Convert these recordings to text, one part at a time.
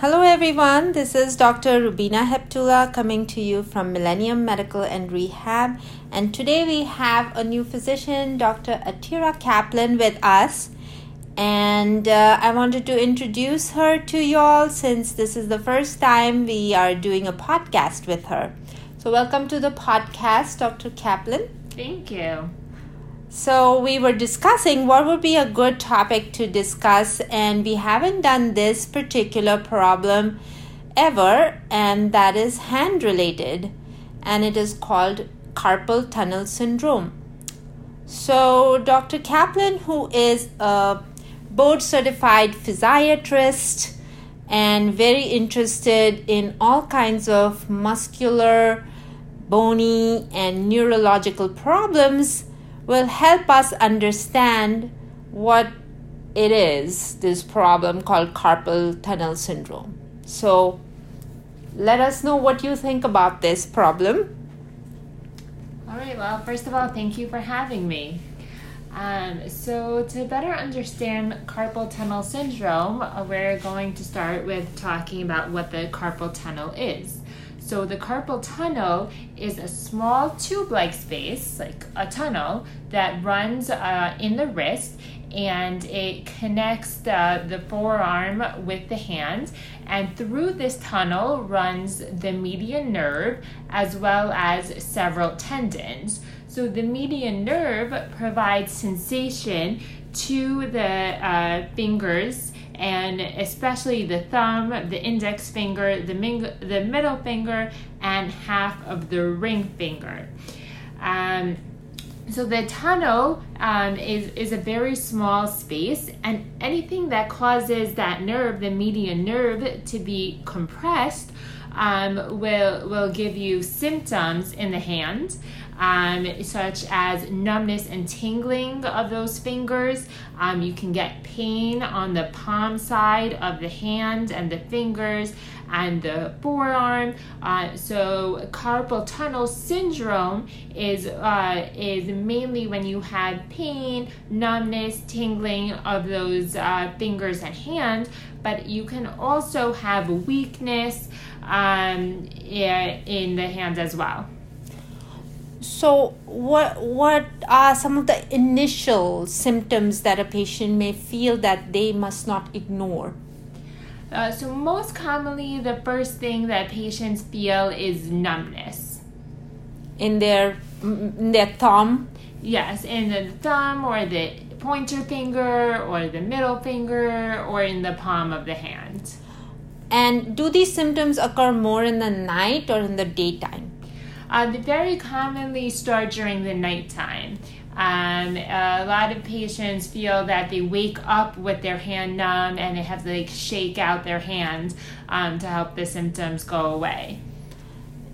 Hello, everyone. This is Dr. Rubina Heptula coming to you from Millennium Medical and Rehab. And today we have a new physician, Dr. Atira Kaplan, with us. And uh, I wanted to introduce her to y'all since this is the first time we are doing a podcast with her. So, welcome to the podcast, Dr. Kaplan. Thank you. So, we were discussing what would be a good topic to discuss, and we haven't done this particular problem ever, and that is hand related, and it is called carpal tunnel syndrome. So, Dr. Kaplan, who is a board certified physiatrist and very interested in all kinds of muscular, bony, and neurological problems, will help us understand what it is, this problem called carpal tunnel syndrome. So, let us know what you think about this problem. All right, well, first of all, thank you for having me. Um, so, to better understand carpal tunnel syndrome, uh, we're going to start with talking about what the carpal tunnel is. So the carpal tunnel is a small tube-like space, like a tunnel, that runs uh, in the wrist and it connects the, the forearm with the hand. And through this tunnel runs the median nerve as well as several tendons. So the median nerve provides sensation to the uh, fingers and especially the thumb, the index finger, the, ming- the middle finger, and half of the ring finger. Um, so the tunnel um, is, is a very small space, and anything that causes that nerve, the median nerve, to be compressed um, will, will give you symptoms in the hand um, such as numbness and tingling of those fingers. Um, you can get pain on the palm side of the hand and the fingers and the forearm. Uh, so carpal tunnel syndrome is uh, is mainly when you have pain, numbness, tingling of those uh, fingers and hand. But you can also have weakness um, in the hands as well. So, what what are some of the initial symptoms that a patient may feel that they must not ignore? Uh, so, most commonly, the first thing that patients feel is numbness in their in their thumb. Yes, in the thumb or the pointer finger or the middle finger or in the palm of the hand. And do these symptoms occur more in the night or in the daytime? Uh, they very commonly start during the nighttime. Um, a lot of patients feel that they wake up with their hand numb and they have to like shake out their hand um, to help the symptoms go away.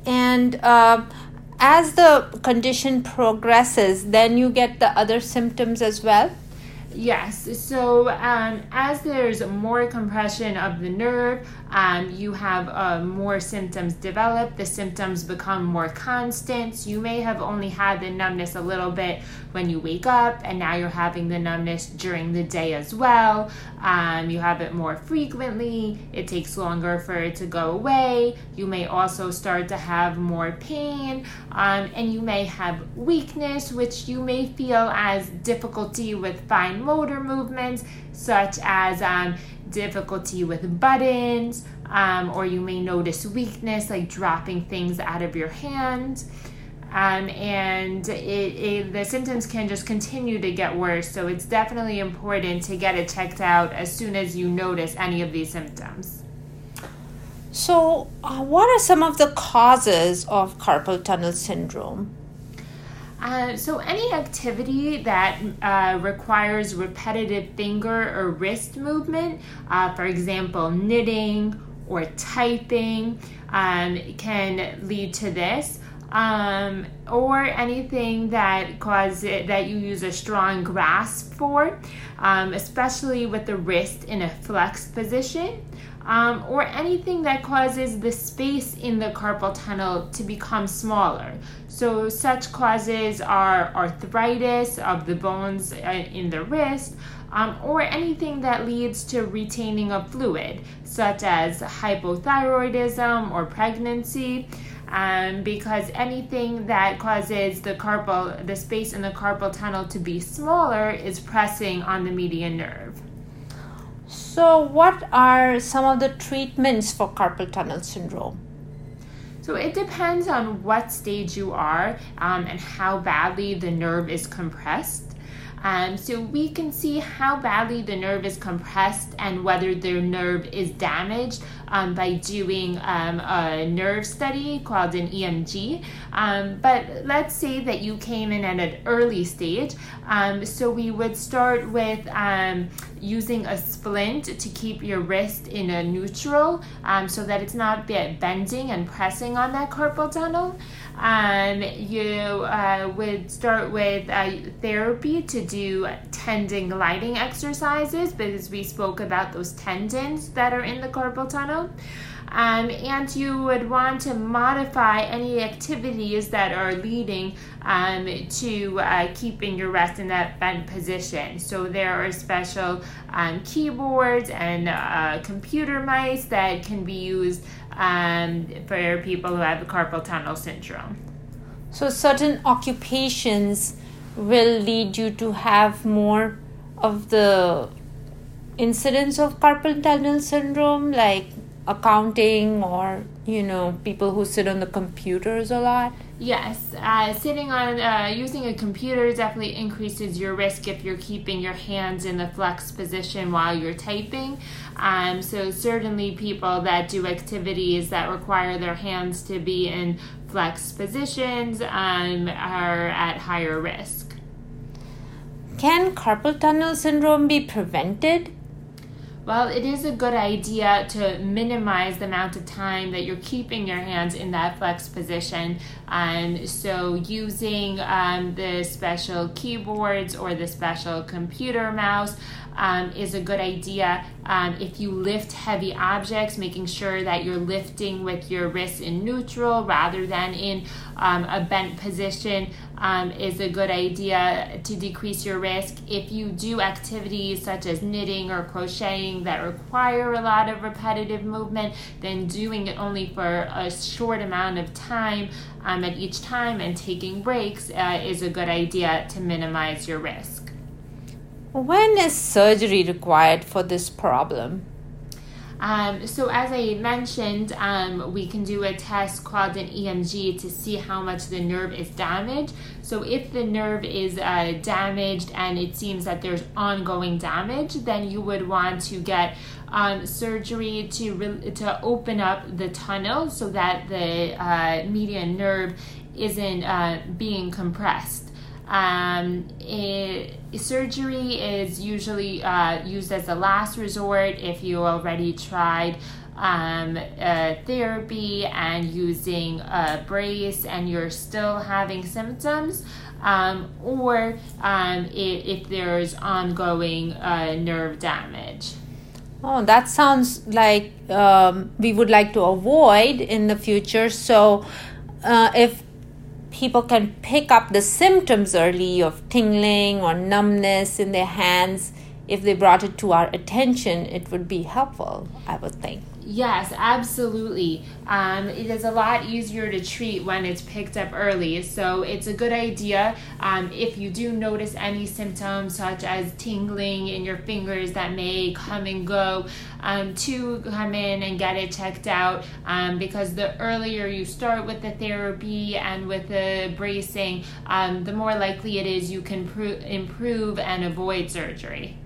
And uh, as the condition progresses, then you get the other symptoms as well. Yes. So um, as there's more compression of the nerve, um, you have uh, more symptoms develop. The symptoms become more constant. You may have only had the numbness a little bit when you wake up, and now you're having the numbness during the day as well. Um, you have it more frequently. It takes longer for it to go away. You may also start to have more pain, um, and you may have weakness, which you may feel as difficulty with fine motor movements, such as um, difficulty with buttons, um, or you may notice weakness like dropping things out of your hand. Um, and it, it, the symptoms can just continue to get worse. So it's definitely important to get it checked out as soon as you notice any of these symptoms. So, uh, what are some of the causes of carpal tunnel syndrome? Uh, so, any activity that uh, requires repetitive finger or wrist movement, uh, for example, knitting or typing, um, can lead to this. Um, or anything that causes that you use a strong grasp for, um, especially with the wrist in a flexed position um, or anything that causes the space in the carpal tunnel to become smaller. So, such causes are arthritis of the bones uh, in the wrist, um, or anything that leads to retaining of fluid, such as hypothyroidism or pregnancy. Um, because anything that causes the carpal, the space in the carpal tunnel to be smaller is pressing on the median nerve. So, what are some of the treatments for carpal tunnel syndrome? So it depends on what stage you are um, and how badly the nerve is compressed. Um, so we can see how badly the nerve is compressed and whether the nerve is damaged um, by doing um, a nerve study called an EMG. Um, but let's say that you came in at an early stage. Um, so we would start with um, using a splint to keep your wrist in a neutral so that it's not bending and pressing on that carpal tunnel. You uh, would start with uh, therapy to do tendon gliding exercises because we spoke about those tendons that are in the carpal tunnel. Um, and you would want to modify any activities that are leading um, to uh, keeping your rest in that bent position. So there are special um, keyboards and uh, computer mice that can be used um, for people who have carpal tunnel syndrome. So certain occupations will lead you to have more of the incidence of carpal tunnel syndrome, like accounting or you know people who sit on the computers a lot yes uh, sitting on uh, using a computer definitely increases your risk if you're keeping your hands in the flex position while you're typing. Um, so certainly people that do activities that require their hands to be in flex positions um, are at higher risk. Can carpal tunnel syndrome be prevented well, it is a good idea to minimize the amount of time that you're keeping your hands in that flex position. Um, so, using um, the special keyboards or the special computer mouse um, is a good idea. Um, if you lift heavy objects, making sure that you're lifting with your wrists in neutral rather than in um, a bent position um, is a good idea to decrease your risk. If you do activities such as knitting or crocheting that require a lot of repetitive movement, then doing it only for a short amount of time um, at each time and taking breaks uh, is a good idea to minimize your risk. When is surgery required for this problem? Um, so, as I mentioned, um, we can do a test called an EMG to see how much the nerve is damaged. So, if the nerve is uh, damaged and it seems that there's ongoing damage, then you would want to get um, surgery to re- to open up the tunnel so that the uh, median nerve isn't uh, being compressed. Um, it, surgery is usually uh, used as a last resort if you already tried um, uh, therapy and using a brace and you're still having symptoms. Um, or um, if, if, there's ongoing uh, nerve damage. Oh, that sounds like um, we would like to avoid in the future. So, uh, if people can pick up the symptoms early of tingling or numbness in their hands. If they brought it to our attention it would be helpful i would think Yes, absolutely. Um, it is a lot easier to treat when it's picked up early. So it's a good idea um, if you do notice any symptoms such as tingling in your fingers that may come and go um, to come in and get it checked out um, because the earlier you start with the therapy and with the bracing, um, the more likely it is you can pro- improve and avoid surgery.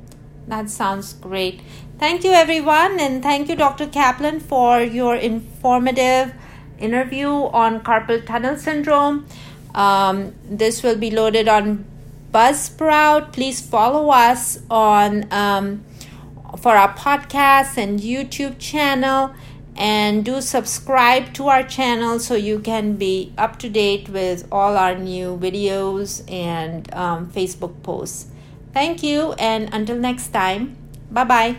That sounds great. Thank you, everyone, and thank you, Dr. Kaplan, for your informative interview on carpal tunnel syndrome. Um, this will be loaded on Buzzsprout. Please follow us on um, for our podcast and YouTube channel, and do subscribe to our channel so you can be up to date with all our new videos and um, Facebook posts. Thank you, and until next time, bye bye.